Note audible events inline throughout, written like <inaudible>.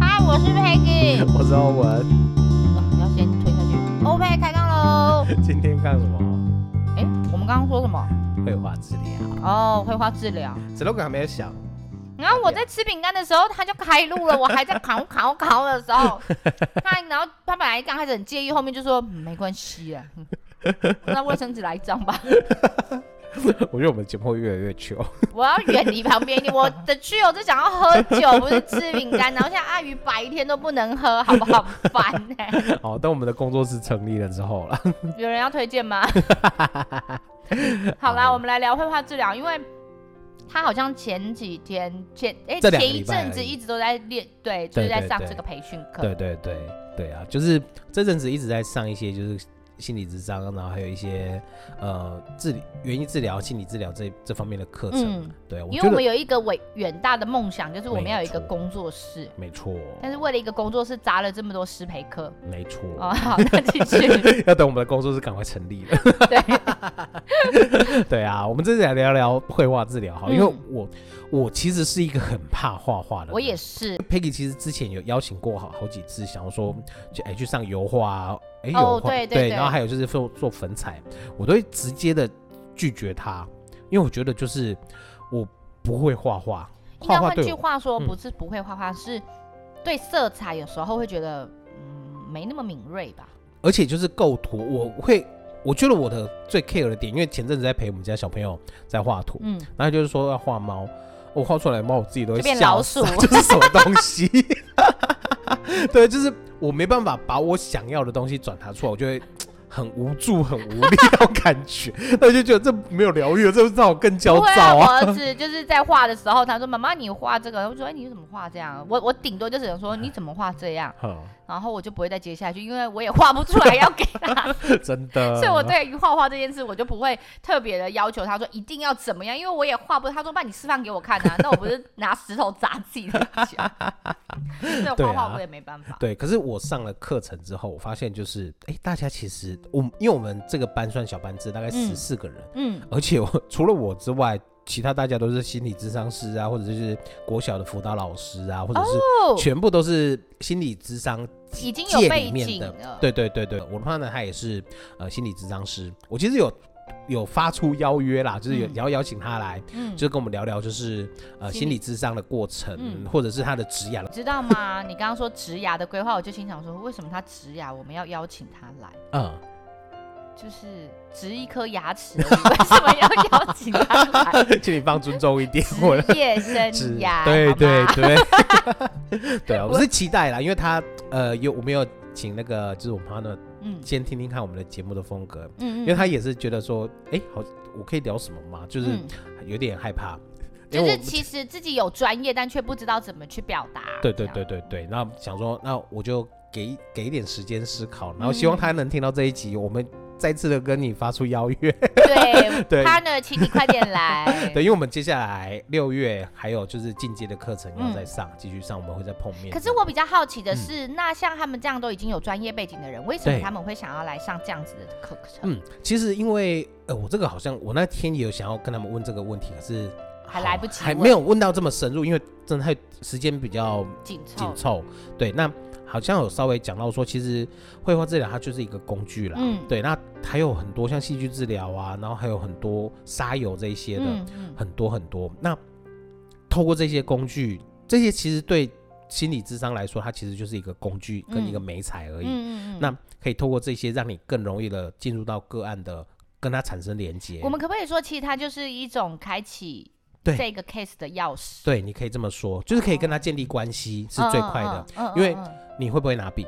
嗨，我是 Peggy，<laughs> 我是欧文。哦，要先推下去。OK，开杠喽。<laughs> 今天干什么？哎，我们刚刚说什么？绘画治疗。哦，绘画治疗。这都还没有想。然后我在吃饼干的时候，他就开路了。我还在烤烤烤的时候，<laughs> 他然后他本来刚开始很介意，后面就说、嗯、没关系啊，那卫生纸来一张吧。<laughs> 我觉得我们节目会越来越糗。我要远离旁边，我的去友是想要喝酒，不是吃饼干。然后现在阿鱼白天都不能喝，好不好烦呢、欸？<laughs> 好，等我们的工作室成立了之后了，有人要推荐吗？<laughs> 好啦，我们来聊绘画治疗，因为。他好像前几天前哎、欸、前一阵子一直都在练，对，就是在上这个培训课。对对对对啊，就是这阵子一直在上一些就是。心理智商，然后还有一些呃治理、园艺治疗、心理治疗这这方面的课程。嗯、对，因为我们有一个伟远大的梦想，就是我们要有一个工作室。没错。但是为了一个工作室，砸了这么多师培课。没错。哦，好，那继续。<laughs> 要等我们的工作室赶快成立了。对。<laughs> 对啊，我们这次来聊聊绘画治疗哈，因为我我其实是一个很怕画画的。我也是。Peggy 其实之前有邀请过好好几次，想要说就哎去上油画啊。哎，有、oh, 对对，对，然后还有就是做做粉彩，我都会直接的拒绝他，因为我觉得就是我不会画画。应该换句话说，不是不会画画，嗯、是对色彩有时候会觉得嗯没那么敏锐吧。而且就是构图，我会我觉得我的最 care 的点，因为前阵子在陪我们家小朋友在画图，嗯，然后就是说要画猫，我画出来猫我自己都会变老鼠，<laughs> 这是什么东西？<laughs> 对，就是我没办法把我想要的东西转达出来，我就会 <tsk> 很无助、很无力的感觉，那我就觉得这没有疗愈，这让我更焦躁啊。我儿子就是在画的时候，他说：“妈妈，你画这个。”我说：“哎，你怎么画这样？”我我顶多就只能说：“你怎么画这样？” <laughs> 然后我就不会再接下去，因为我也画不出来要给他。<laughs> 真的。<laughs> 所以我对于画画这件事，我就不会特别的要求他说一定要怎么样，因为我也画不。他说：“爸，你示范给我看啊。<laughs> ”那我不是拿石头砸自己的脚。所以画画我也没办法。对，可是我上了课程之后，我发现就是，哎，大家其实我因为我们这个班算小班制，大概十四个人，嗯，而且我除了我之外。其他大家都是心理咨商师啊，或者就是国小的辅导老师啊，或者是全部都是心理咨商已经有背景的。对对对对，我的话呢，他也是呃心理咨商师。我其实有有发出邀约啦，就是有要邀请他来，嗯，就跟我们聊聊，就是呃心理咨商的过程，嗯、或者是他的职涯。你知道吗？你刚刚说职涯的规划，我就心想说，为什么他职涯我们要邀请他来？嗯。就是植一颗牙齿，为什么要邀请他来？<laughs> 请你放尊重一点，职业生涯，<laughs> 对对对，对 <laughs> 啊，我是期待啦，因为他呃有我们有请那个就是我们他的，嗯，先听听看我们的节目的风格，嗯，因为他也是觉得说，哎，好，我可以聊什么吗？就是有点害怕，就是其实自己有专业，但却不知道怎么去表达。对对对对对，那想说，那我就给给一点时间思考，然后希望他能听到这一集，我们。再次的跟你发出邀约，对，<laughs> 对，他呢，请你快点来。<laughs> 对，因为我们接下来六月还有就是进阶的课程要再上，继、嗯、续上，我们会再碰面。可是我比较好奇的是，嗯、那像他们这样都已经有专业背景的人，为什么他们会想要来上这样子的课程？嗯，其实因为呃，我这个好像我那天也有想要跟他们问这个问题，可是还来不及，还没有问到这么深入，因为真的太时间比较紧凑。紧凑，对，那。好像有稍微讲到说，其实绘画治疗它就是一个工具啦。嗯，对。那还有很多像戏剧治疗啊，然后还有很多沙游这一些的，嗯嗯、很多很多。那透过这些工具，这些其实对心理智商来说，它其实就是一个工具跟一个媒材而已。嗯嗯嗯、那可以透过这些，让你更容易的进入到个案的，跟它产生连接。我们可不可以说，其实它就是一种开启这个 case 的钥匙？对，你可以这么说，就是可以跟他建立关系是最快的，嗯嗯嗯嗯、因为。你会不会拿笔？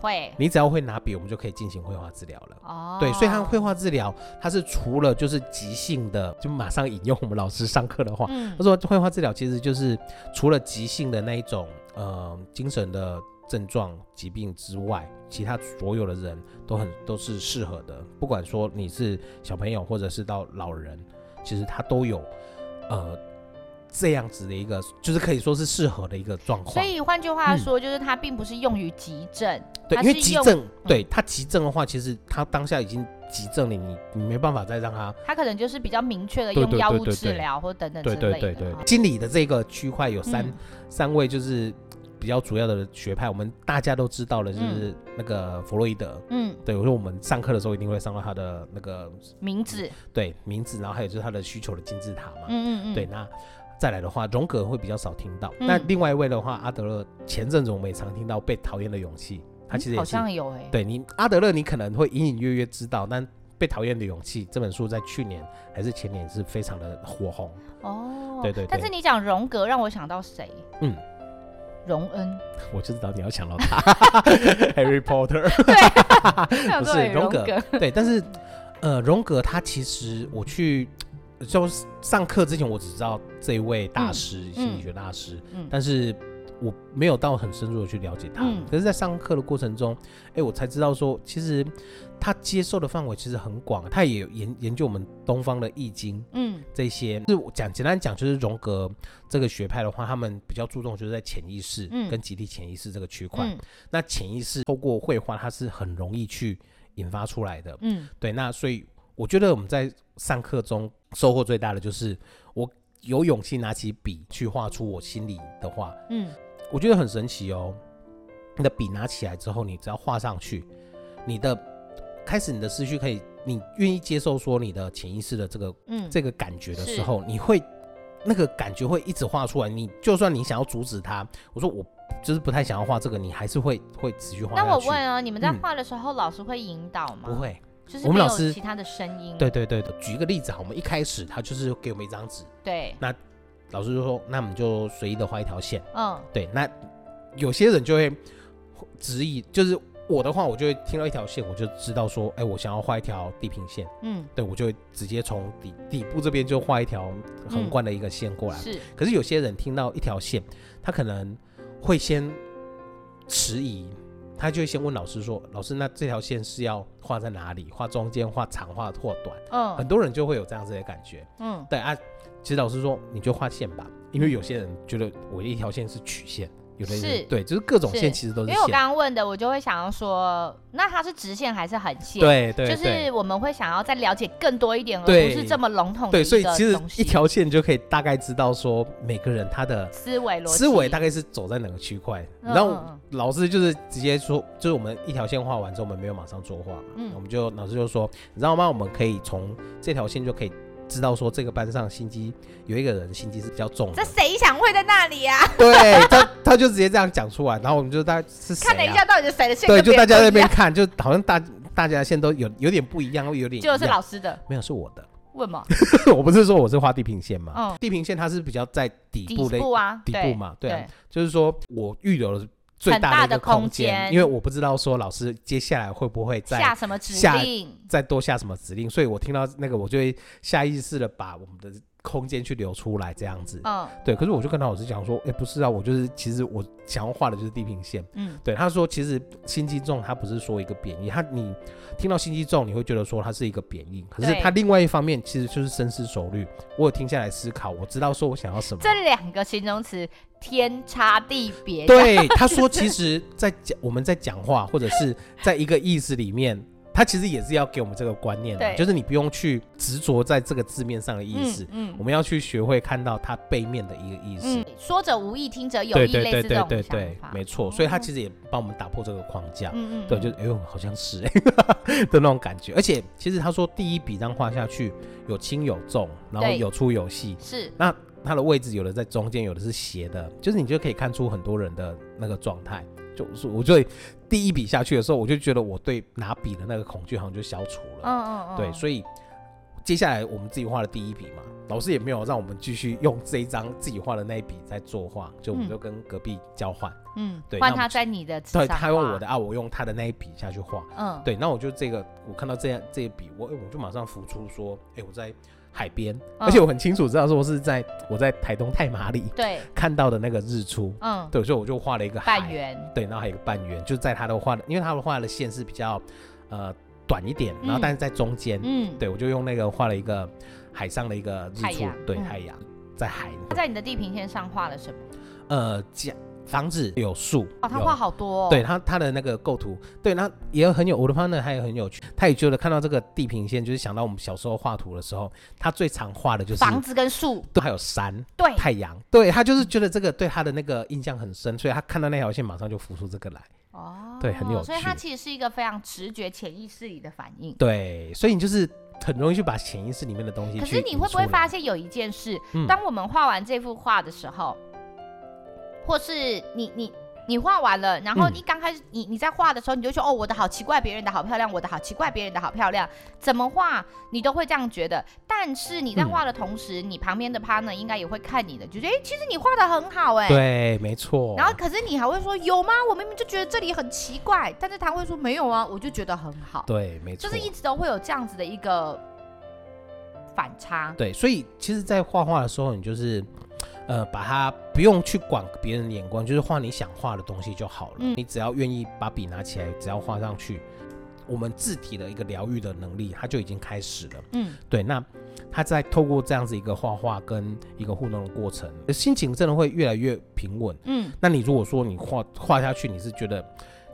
会。你只要会拿笔，我们就可以进行绘画治疗了。哦。对，所以它绘画治疗，它是除了就是即兴的，就马上引用我们老师上课的话，嗯、他说绘画治疗其实就是除了急性的那一种呃精神的症状疾病之外，其他所有的人都很都是适合的。不管说你是小朋友或者是到老人，其实他都有呃这样子的一个，就是可以说是适合的一个状况。所以换句话说，就是它并不是用于急症，嗯、对，因为急症，对它急症的话，其实它当下已经急症了，你你没办法再让它，它可能就是比较明确的用药物治疗或等等之类的。对对对对，经理的这个区块有三、嗯、三位就是。比较主要的学派，我们大家都知道的，就是那个弗洛伊德。嗯，对，我说我们上课的时候一定会上到他的那个名字，对，名字，然后还有就是他的需求的金字塔嘛。嗯嗯嗯。对，那再来的话，荣格会比较少听到。那另外一位的话，阿德勒，前阵子我们也常听到被讨厌的勇气，他其实好像有哎。对你，阿德勒你可能会隐隐约约知道，但被讨厌的勇气这本书在去年还是前年是非常的火红。哦，对对。但是你讲荣格，让我想到谁？嗯。荣恩，<laughs> 我就知道你要抢到他，<laughs> Harry Potter，<laughs> 对，不是荣格，对，但是呃，荣格他其实我去就上课之前，我只知道这一位大师，心理学大师，但是我没有到很深入的去了解他，可是，在上课的过程中，哎，我才知道说，其实。他接受的范围其实很广，他也有研研究我们东方的易经，嗯，这些。是讲简单讲就是荣格这个学派的话，他们比较注重就是在潜意识跟集体潜意识这个区块。嗯、那潜意识透过绘画，它是很容易去引发出来的，嗯，对。那所以我觉得我们在上课中收获最大的就是我有勇气拿起笔去画出我心里的话，嗯，我觉得很神奇哦。你的笔拿起来之后，你只要画上去，你的。开始你的思绪可以，你愿意接受说你的潜意识的这个，嗯，这个感觉的时候，你会那个感觉会一直画出来。你就算你想要阻止它，我说我就是不太想要画这个，你还是会会持续画。那我问啊，你们在画的时候，老师会引导吗？不会，就是我们老师其他的声音。对对对的，举一个例子哈，我们一开始他就是给我们一张纸，对，那老师就说，那我们就随意的画一条线，嗯，对，那有些人就会执意就是。我的话，我就会听到一条线，我就知道说，哎，我想要画一条地平线。嗯，对，我就会直接从底底部这边就画一条横贯的一个线过来。是。可是有些人听到一条线，他可能会先迟疑，他就会先问老师说：“老师，那这条线是要画在哪里？画中间、画长、画或短？”嗯，很多人就会有这样子的感觉。嗯，对啊，其实老师说你就画线吧，因为有些人觉得我一条线是曲线。是，对，就是各种线其实都是线。因为我刚刚问的，我就会想要说，那它是直线还是横线？对对，就是我们会想要再了解更多一点，而不是这么笼统的。对，所以其实一条线就可以大概知道说每个人他的思维逻辑，思维大概是走在哪个区块。然后老师就是直接说，就是我们一条线画完之后，我们没有马上作画嘛，嗯，我们就老师就说，你知道吗？我们可以从这条线就可以。知道说这个班上心机有一个人心机是比较重的，这谁想会在那里啊？对他，他就直接这样讲出来，然后我们就大家是？看了一下到底是谁的线？对，就大家在那边看，就好像大大家的线都有有点不一样，有点就是老师的，没有是我的。问吗？<laughs> 我不是说我是画地平线嘛？嗯，地平线它是比较在底部的底部啊，底部嘛，对，就是说我预留了。最大的空间，因为我不知道说老师接下来会不会再下什么指令，再多下什么指令，所以我听到那个，我就会下意识的把我们的空间去留出来，这样子。嗯，对。可是我就跟他老师讲说，哎、欸，不是啊，我就是其实我想要画的就是地平线。嗯，对。他说，其实心机重，他不是说一个贬义，他你听到心机重，你会觉得说它是一个贬义，可是他另外一方面其实就是深思熟虑。我有听下来思考，我知道说我想要什么。这两个形容词。天差地别。对，他说，其实，在讲我们在讲话，或者是在一个意思里面，他其实也是要给我们这个观念的，就是你不用去执着在这个字面上的意思，嗯，我们要去学会看到它背面的一个意思。说者无意，听者有意，类似这种。对对对对对，没错。所以他其实也帮我们打破这个框架，嗯嗯，对，就哎呦，好像是哎 <laughs> 的那种感觉。而且，其实他说第一笔这样画下去，有轻有重，然后有粗有细，是那。它的位置有的在中间，有的是斜的，就是你就可以看出很多人的那个状态。就是我就第一笔下去的时候，我就觉得我对拿笔的那个恐惧好像就消除了。嗯嗯嗯。对，所以接下来我们自己画的第一笔嘛，老师也没有让我们继续用这一张自己画的那一笔在作画，就我们就跟隔壁交换。嗯。对。换他在你的。对，他用我的啊，我用他的那一笔下去画。嗯。对，那我就这个，我看到这样这一笔，我我就马上浮出说，哎，我在。海边，而且我很清楚知道说是在我在台东太麻里对。看到的那个日出，嗯，对，所以我就画了一个海半圆，对，然后还有一个半圆，就在他的画的，因为他的画的线是比较呃短一点，然后但是在中间，嗯，对，我就用那个画了一个海上的一个日出，对，太阳，在海。他在你的地平线上画了什么？呃，家房子有树哦，他画好多。哦。对他他的那个构图，对，那也很有我的 partner，他也很有趣，他也觉得看到这个地平线，就是想到我们小时候画图的时候，他最常画的就是房子跟树，都还有山，对，太阳，对他就是觉得这个对他的那个印象很深，所以他看到那条线马上就浮出这个来。哦，对，很有趣，所以它其实是一个非常直觉、潜意识里的反应。对，所以你就是很容易去把潜意识里面的东西。可是你会不会发现有一件事，嗯、当我们画完这幅画的时候，或是你你。你画完了，然后一刚开始你你在画的时候，你就说哦，我的好奇怪，别人的好漂亮，我的好奇怪，别人的好漂亮，怎么画你都会这样觉得。但是你在画的同时，嗯、你旁边的 partner 应该也会看你的，就觉得哎，其实你画的很好哎。对，没错。然后可是你还会说有吗？我明明就觉得这里很奇怪，但是他会说没有啊，我就觉得很好。对，没错。就是一直都会有这样子的一个反差。对，所以其实，在画画的时候，你就是。呃，把它不用去管别人的眼光，就是画你想画的东西就好了。嗯、你只要愿意把笔拿起来，只要画上去，我们字体的一个疗愈的能力，它就已经开始了。嗯，对。那他在透过这样子一个画画跟一个互动的过程，心情真的会越来越平稳。嗯，那你如果说你画画下去，你是觉得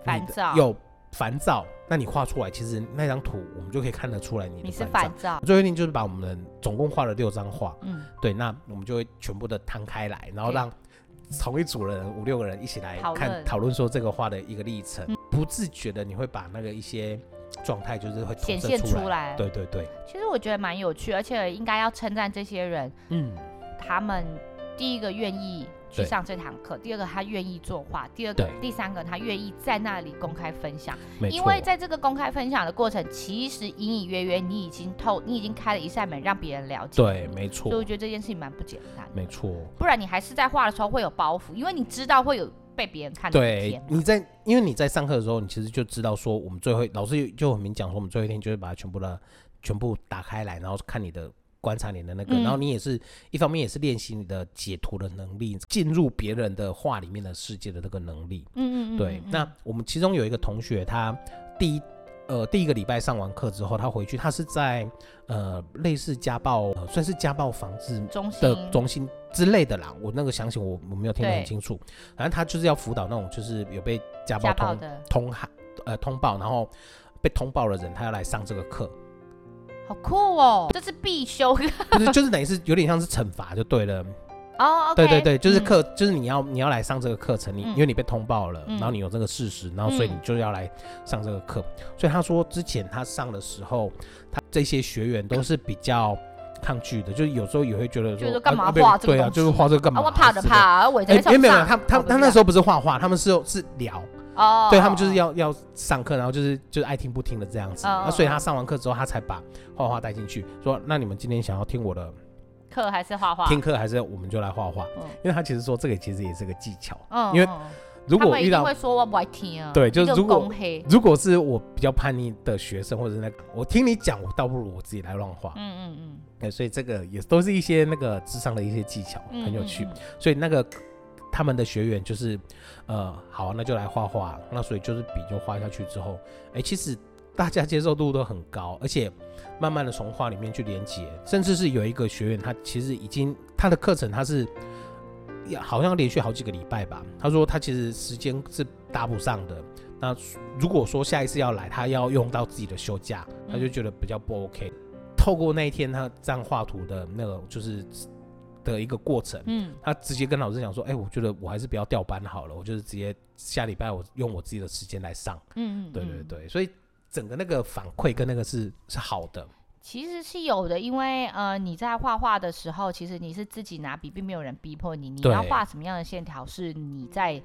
烦躁有。烦躁，那你画出来，其实那张图我们就可以看得出来你的。你是烦躁。最后一定就是把我们总共画了六张画，嗯，对，那我们就会全部的摊开来，然后让同一组人五六个人一起来看讨论说这个画的一个历程，嗯、不自觉的你会把那个一些状态就是会显现出来。对对对。其实我觉得蛮有趣，而且应该要称赞这些人，嗯，他们第一个愿意。去上这堂课。第二个，他愿意作画；第二个，第三个，他愿意在那里公开分享。因为在这个公开分享的过程，其实隐隐约约你已经透，你已经开了一扇门，让别人了解。对，没错。所以我觉得这件事情蛮不简单。没错。不然你还是在画的时候会有包袱，因为你知道会有被别人看到。对，你在因为你在上课的时候，你其实就知道说，我们最后老师就很明讲说，我们最后一天就会把它全部的全部打开来，然后看你的。观察你的那个，然后你也是一方面也是练习你的解图的能力，进入别人的话里面的世界的这个能力。嗯嗯对。那我们其中有一个同学，他第一呃第一个礼拜上完课之后，他回去，他是在呃类似家暴，呃、算是家暴防治中心的中心之类的啦。我那个详情我我没有听得很清楚。反正他就是要辅导那种就是有被家暴通通函呃通报，然后被通报的人，他要来上这个课。好酷哦！这是必修，<laughs> 就是就是等于是有点像是惩罚就对了。哦，对对对，就是课，就是你要你要来上这个课程，你因为你被通报了，然后你有这个事实，然后所以你就要来上这个课。所以他说之前他上的时候，他这些学员都是比较抗拒的，就是有时候也会觉得说干嘛画这个？对啊，就是画这个干嘛？我怕的怕，我在没有没有，他他他那时候不是画画，他们是是聊。哦，对他们就是要要上课，然后就是就是爱听不听的这样子。那所以他上完课之后，他才把画画带进去，说那你们今天想要听我的课还是画画？听课还是我们就来画画？因为他其实说这个其实也是个技巧。嗯，因为如果遇到会说我不爱听啊，对，就是如果如果是我比较叛逆的学生，或者是那个我听你讲，我倒不如我自己来乱画。嗯嗯嗯。对，所以这个也都是一些那个智商的一些技巧，很有趣。所以那个。他们的学员就是，呃，好，那就来画画。那所以就是笔就画下去之后，哎，其实大家接受度都很高，而且慢慢的从画里面去连接，甚至是有一个学员，他其实已经他的课程他是，好像连续好几个礼拜吧。他说他其实时间是搭不上的。那如果说下一次要来，他要用到自己的休假，他就觉得比较不 OK。透过那一天他这样画图的那个就是。的一个过程，嗯，他直接跟老师讲说，哎、欸，我觉得我还是不要调班好了，我就是直接下礼拜我用我自己的时间来上，嗯，嗯，对对对，所以整个那个反馈跟那个是是好的，其实是有的，因为呃你在画画的时候，其实你是自己拿笔，并没有人逼迫你，你要画什么样的线条是你在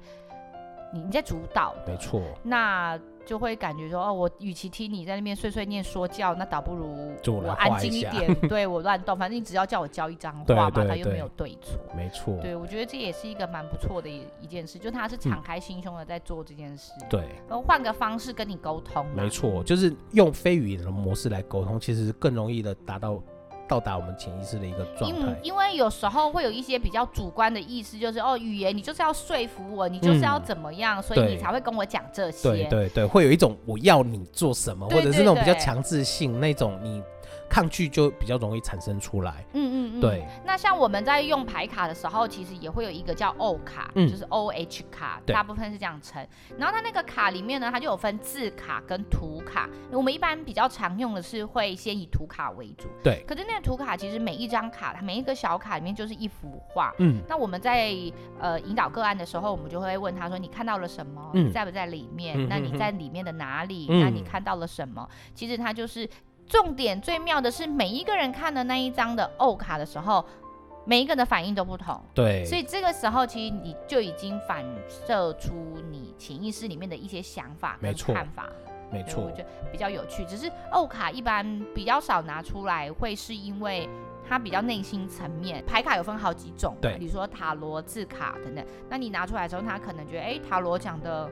你你在主导，没错，那。就会感觉说哦，我与其听你在那边碎碎念说教，那倒不如我安静一点，一 <laughs> 对我乱动，反正你只要叫我交一张画嘛，他又没有对。错，没错。对，我觉得这也是一个蛮不错的一一件事，就他是敞开心胸的在做这件事，对，然后换个方式跟你沟通，没错，就是用非语言的模式来沟通，其实更容易的达到。到达我们潜意识的一个状态，因因为有时候会有一些比较主观的意思，就是哦，语言你就是要说服我，你就是要怎么样，嗯、所以你才会跟我讲这些。对对对，会有一种我要你做什么，对对对，或者是那种比较强制性那种你抗拒就比较容易产生出来。嗯嗯嗯。对。那像我们在用牌卡的时候，其实也会有一个叫 O 卡，嗯、就是 O H 卡，大部分是这样称。然后它那个卡里面呢，它就有分字卡跟图卡。我们一般比较常用的是会先以图卡为主。对。可是那个图卡其实每一张卡，它每一个小卡里面就是一幅画。嗯。那我们在呃引导个案的时候，我们就会问他说：“你看到了什么？嗯、你在不在里面？嗯、那你在里面的哪里？嗯、那你看到了什么？”其实它就是。重点最妙的是，每一个人看的那一张的欧卡的时候，每一个人的反应都不同。对，所以这个时候其实你就已经反射出你潜意识里面的一些想法跟看法。没错，我觉得比较有趣。只是欧卡一般比较少拿出来，会是因为它比较内心层面。牌卡有分好几种，对，比如说塔罗、字卡等等。那你拿出来之后，他可能觉得，哎，塔罗讲的。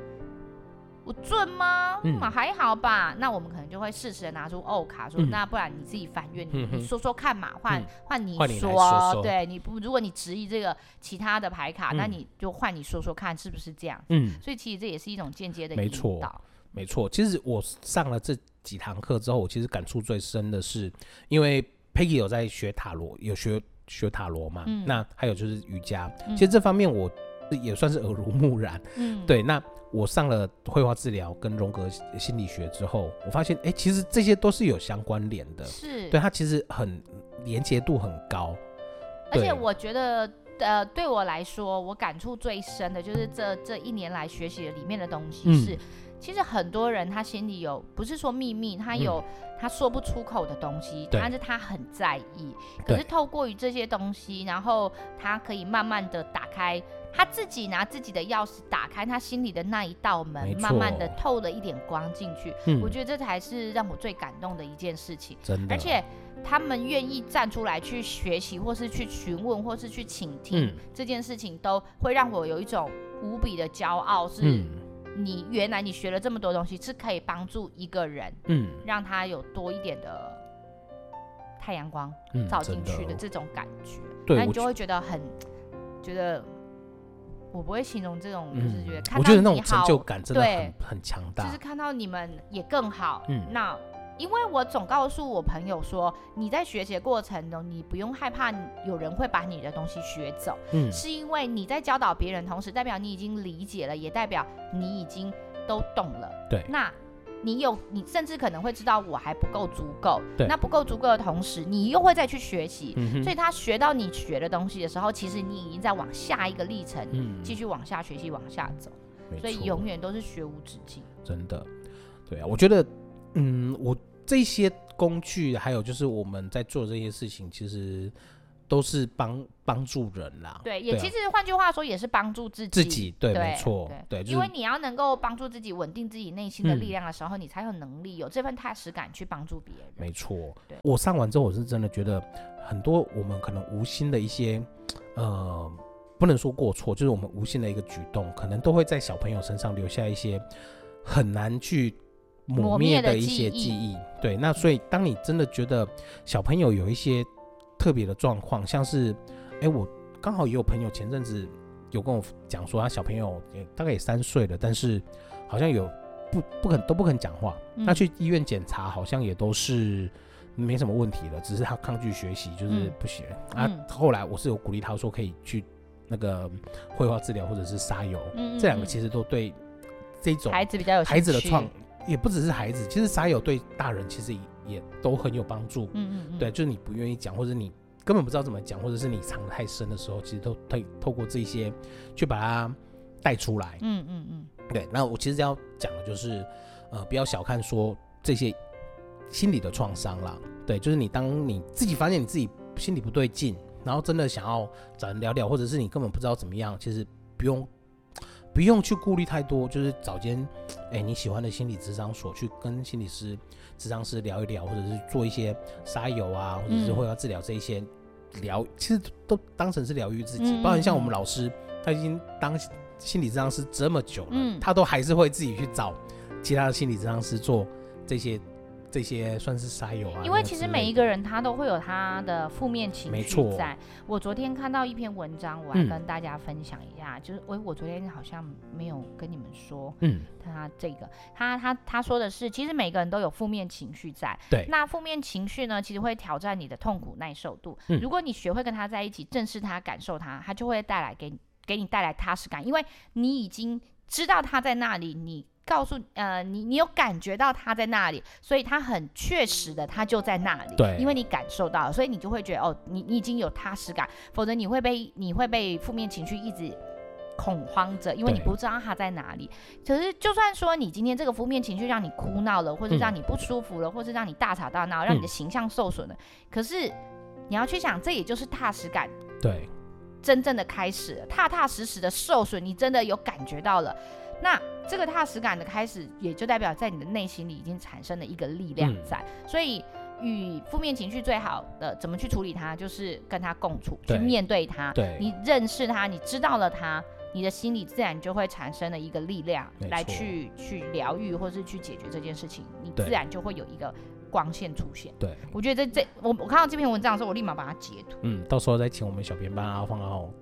我准吗？嗯，还好吧。那我们可能就会适时的拿出欧卡，说、嗯、那不然你自己翻阅，你你说说看嘛，换换、嗯、你说，你说说对，你不如果你质疑这个其他的牌卡，嗯、那你就换你说说看是不是这样？嗯，所以其实这也是一种间接的引导。没错，没错。其实我上了这几堂课之后，我其实感触最深的是，因为 Peggy 有在学塔罗，有学学塔罗嘛，嗯、那还有就是瑜伽，嗯、其实这方面我也算是耳濡目染。嗯，对，那。我上了绘画治疗跟荣格心理学之后，我发现，哎、欸，其实这些都是有相关联的，是对它其实很连接度很高。而且我觉得，呃，对我来说，我感触最深的就是这这一年来学习的里面的东西是，嗯、其实很多人他心里有不是说秘密，他有他说不出口的东西，嗯、但是他很在意。可是透过于这些东西，然后他可以慢慢的打开。他自己拿自己的钥匙打开他心里的那一道门，慢慢的透了一点光进去。嗯，我觉得这才是让我最感动的一件事情。真的，而且他们愿意站出来去学习，或是去询问，或是去倾听，嗯，这件事情都会让我有一种无比的骄傲。是，你原来你学了这么多东西，是可以帮助一个人，嗯，让他有多一点的太阳光照进去的这种感觉。对，那你就会觉得很觉得。我不会形容这种，就是觉得看到你好，我觉得那种成就感真的很对很强大。就是看到你们也更好。嗯，那因为我总告诉我朋友说，你在学习的过程中，你不用害怕有人会把你的东西学走。嗯，是因为你在教导别人，同时代表你已经理解了，也代表你已经都懂了。对，那。你有，你甚至可能会知道我还不够足够。对，那不够足够的同时，你又会再去学习。所以他学到你学的东西的时候，其实你已经在往下一个历程，嗯，继续往下学习，往下走。所以永远都是学无止境。真的，对啊，我觉得，嗯，我这些工具，还有就是我们在做这些事情，其实。都是帮帮助人啦，对，也其实换句话说也是帮助自己，自己对，没错，对，因为你要能够帮助自己稳定自己内心的力量的时候，你才有能力有这份踏实感去帮助别人。没错，对，我上完之后，我是真的觉得很多我们可能无心的一些，呃，不能说过错，就是我们无心的一个举动，可能都会在小朋友身上留下一些很难去磨灭的一些记忆。对，那所以当你真的觉得小朋友有一些。特别的状况，像是，哎、欸，我刚好也有朋友前阵子有跟我讲说，他小朋友也大概也三岁了，但是好像有不不肯都不肯讲话，他、嗯、去医院检查，好像也都是没什么问题了，只是他抗拒学习，就是不学、嗯、啊。后来我是有鼓励他说可以去那个绘画治疗或者是沙游，嗯嗯嗯，这两个其实都对这种孩子比较有孩子的创，也不只是孩子，其实沙游对大人其实也。都很有帮助，嗯嗯嗯，对，就是你不愿意讲，或者你根本不知道怎么讲，或者是你藏得太深的时候，其实都可以透过这些去把它带出来，嗯嗯嗯，对。那我其实要讲的就是，呃，不要小看说这些心理的创伤啦，对，就是你当你自己发现你自己心里不对劲，然后真的想要找人聊聊，或者是你根本不知道怎么样，其实不用。不用去顾虑太多，就是找间，哎、欸，你喜欢的心理咨商所去跟心理师、咨商师聊一聊，或者是做一些沙油啊，或者是会要治疗这一些疗，其实都当成是疗愈自己。包括像我们老师，他已经当心理治疗师这么久了，他都还是会自己去找其他的心理治疗师做这些这些算是沙友啊。因为其实每一个人他都会有他的负面情绪在。我昨天看到一篇文章，我来跟大家分享一下，嗯、就是我我昨天好像没有跟你们说，嗯，他这个他他他说的是，其实每个人都有负面情绪在。对。那负面情绪呢，其实会挑战你的痛苦耐受度。嗯、如果你学会跟他在一起，正视他，感受他，他就会带来给给你带来踏实感，因为你已经知道他在那里，你。告诉呃你，你有感觉到他在那里，所以他很确实的，他就在那里。对，因为你感受到了，所以你就会觉得哦，你你已经有踏实感，否则你会被你会被负面情绪一直恐慌着，因为你不知道他在哪里。可是就算说你今天这个负面情绪让你哭闹了，或是让你不舒服了，嗯、或是让你大吵大闹，让你的形象受损了，嗯、可是你要去想，这也就是踏实感。对，真正的开始，踏踏实实的受损，你真的有感觉到了。那这个踏实感的开始，也就代表在你的内心里已经产生了一个力量在。嗯、所以，与负面情绪最好的怎么去处理它，就是跟它共处，去面对它。对，你认识它，你知道了它，你的心里自然就会产生了一个力量，来去去疗愈或是去解决这件事情。你自然就会有一个光线出现。对，我觉得这这我我看到这篇文章的时候，我立马把它截图。嗯，到时候再请我们小编帮阿放后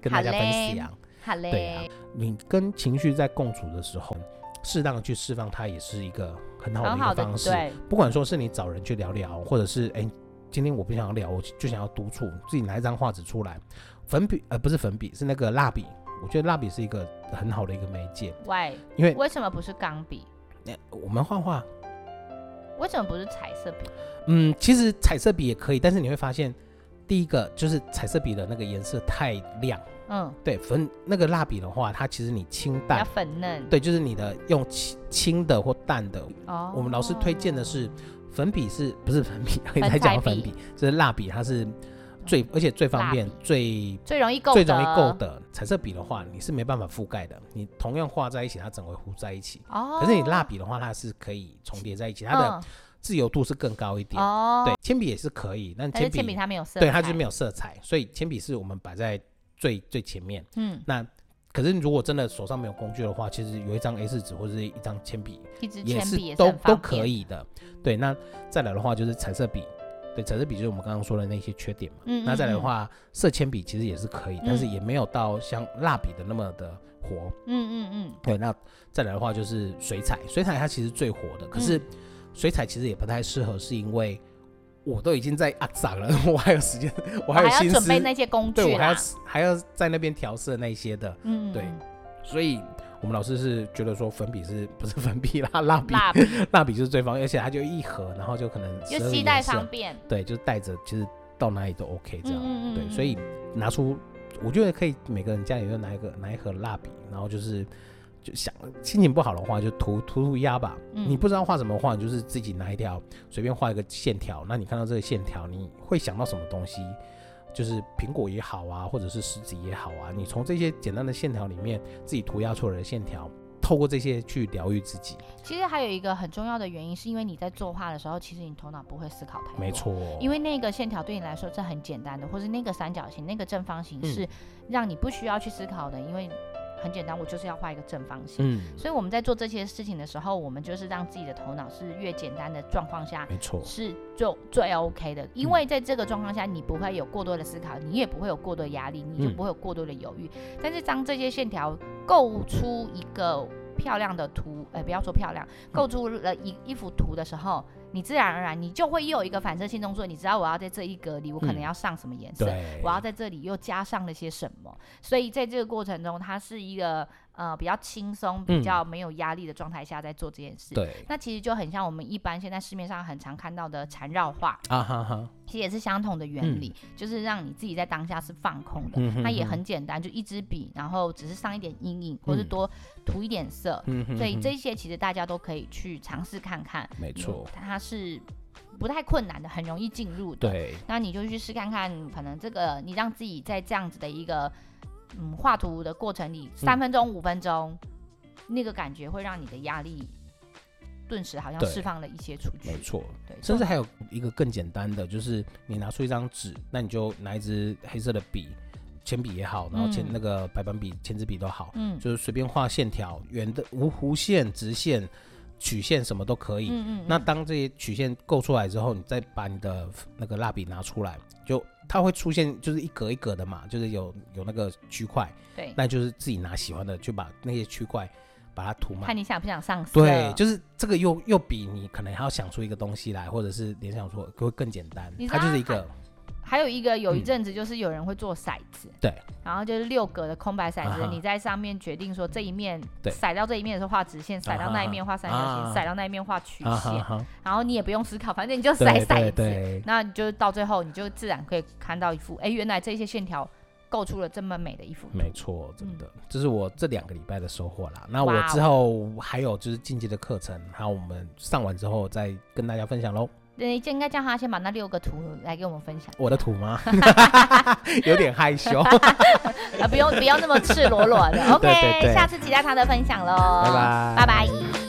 跟大家分享。好嘞，对啊，你跟情绪在共处的时候，适当的去释放它，也是一个很好的一个方式。对，不管说是你找人去聊聊，或者是哎、欸，今天我不想要聊，我就想要独处，自己拿一张画纸出来，粉笔呃不是粉笔，是那个蜡笔。我觉得蜡笔是一个很好的一个媒介。喂，因为为什么不是钢笔？那我们画画，为什么不是彩色笔？嗯，其实彩色笔也可以，但是你会发现，第一个就是彩色笔的那个颜色太亮。嗯，对，粉那个蜡笔的话，它其实你清淡，粉嫩，对，就是你的用清清的或淡的。哦，我们老师推荐的是粉笔，是不是粉笔？可以再讲粉笔，就是蜡笔，它是最而且最方便、最最容易够、最容易够的。彩色笔的话，你是没办法覆盖的，你同样画在一起，它整个糊在一起。哦，可是你蜡笔的话，它是可以重叠在一起，它的自由度是更高一点。哦，对，铅笔也是可以，但铅笔它没有色，对，它就是没有色彩，所以铅笔是我们摆在。最最前面，嗯，那可是如果真的手上没有工具的话，其实有一张 A 四纸或者是一张铅笔，一支铅笔也是都都可以的。对，那再来的话就是彩色笔，对，彩色笔就是我们刚刚说的那些缺点嘛。嗯，嗯，嗯，那再来的话，色铅笔其实也是可以，嗯、但是也没有到像蜡笔的那么的活。嗯嗯嗯。对，那再来的话就是水彩，水彩它其实最火的，可是水彩其实也不太适合，是因为。我都已经在啊长了，<laughs> 我还有时间，<laughs> 我还有心思准备那些工具，对，我还要还要在那边调色那些的，嗯，对，所以我们老师是觉得说粉笔是不是粉笔啦，蜡笔，蜡笔，<laughs> 蜡笔就是最方便，而且它就一盒，然后就可能就携带方便，对，就是带着，其实到哪里都 OK 这样，嗯、对，所以拿出，我觉得可以，每个人家里都拿一个拿一盒蜡笔，然后就是。就想心情不好的话，就涂涂涂鸦吧。嗯、你不知道画什么画，你就是自己拿一条随便画一个线条。那你看到这个线条，你会想到什么东西？就是苹果也好啊，或者是狮子也好啊。你从这些简单的线条里面自己涂鸦出来的线条，透过这些去疗愈自己。其实还有一个很重要的原因，是因为你在作画的时候，其实你头脑不会思考太多。没错，因为那个线条对你来说是很简单的，或是那个三角形、那个正方形是让你不需要去思考的，因为。很简单，我就是要画一个正方形。嗯，所以我们在做这些事情的时候，我们就是让自己的头脑是越简单的状况下，没错，是最最 OK 的。因为在这个状况下，你不会有过多的思考，你也不会有过多的压力，你就不会有过多的犹豫。嗯，但是当这些线条构出一个漂亮的图，哎，不要说漂亮，构出了一一幅图的时候。你自然而然，你就会又有一个反射性动作。你知道我要在这一格里，我可能要上什么颜色？嗯、我要在这里又加上了些什么？所以在这个过程中，它是一个呃比较轻松、比较没有压力的状态下在做这件事。对，那其实就很像我们一般现在市面上很常看到的缠绕画啊哈哈，其实也是相同的原理，嗯、就是让你自己在当下是放空的。嗯、哼哼它也很简单，就一支笔，然后只是上一点阴影，或是多涂一点色。嗯、所以这些其实大家都可以去尝试看看。没错，它。是不太困难的，很容易进入的。对，那你就去试看看，可能这个你让自己在这样子的一个嗯画图的过程里，三分钟、五分钟，嗯、那个感觉会让你的压力顿时好像释放了一些出去。没错，对。甚至还有一个更简单的，就是你拿出一张纸，那你就拿一支黑色的笔，铅笔也好，然后铅那个白板笔、签字笔都好，嗯，就是随便画线条，圆的、无弧线、直线。曲线什么都可以。嗯嗯。那当这些曲线构出来之后，你再把你的那个蜡笔拿出来，就它会出现就是一格一格的嘛，就是有有那个区块。对。那就是自己拿喜欢的，就把那些区块把它涂满。看你想不想上色。对，就是这个又又比你可能还要想出一个东西来，或者是联想出会更简单。它就是一个。还有一个有一阵子就是有人会做骰子，对，然后就是六格的空白骰子，你在上面决定说这一面骰到这一面的时候画直线，骰到那一面画三角形，骰到那一面画曲线，然后你也不用思考，反正你就骰骰子，那你就到最后你就自然可以看到一幅，哎，原来这些线条构出了这么美的一幅。没错，真的，这是我这两个礼拜的收获啦。那我之后还有就是进阶的课程，还有我们上完之后再跟大家分享喽。对，就应该叫他先把那六个图来给我们分享。我的图吗？<laughs> <laughs> 有点害羞。啊，不用不用那么赤裸裸的。<laughs> OK，对对对，下次期待他的分享喽。拜拜，拜拜。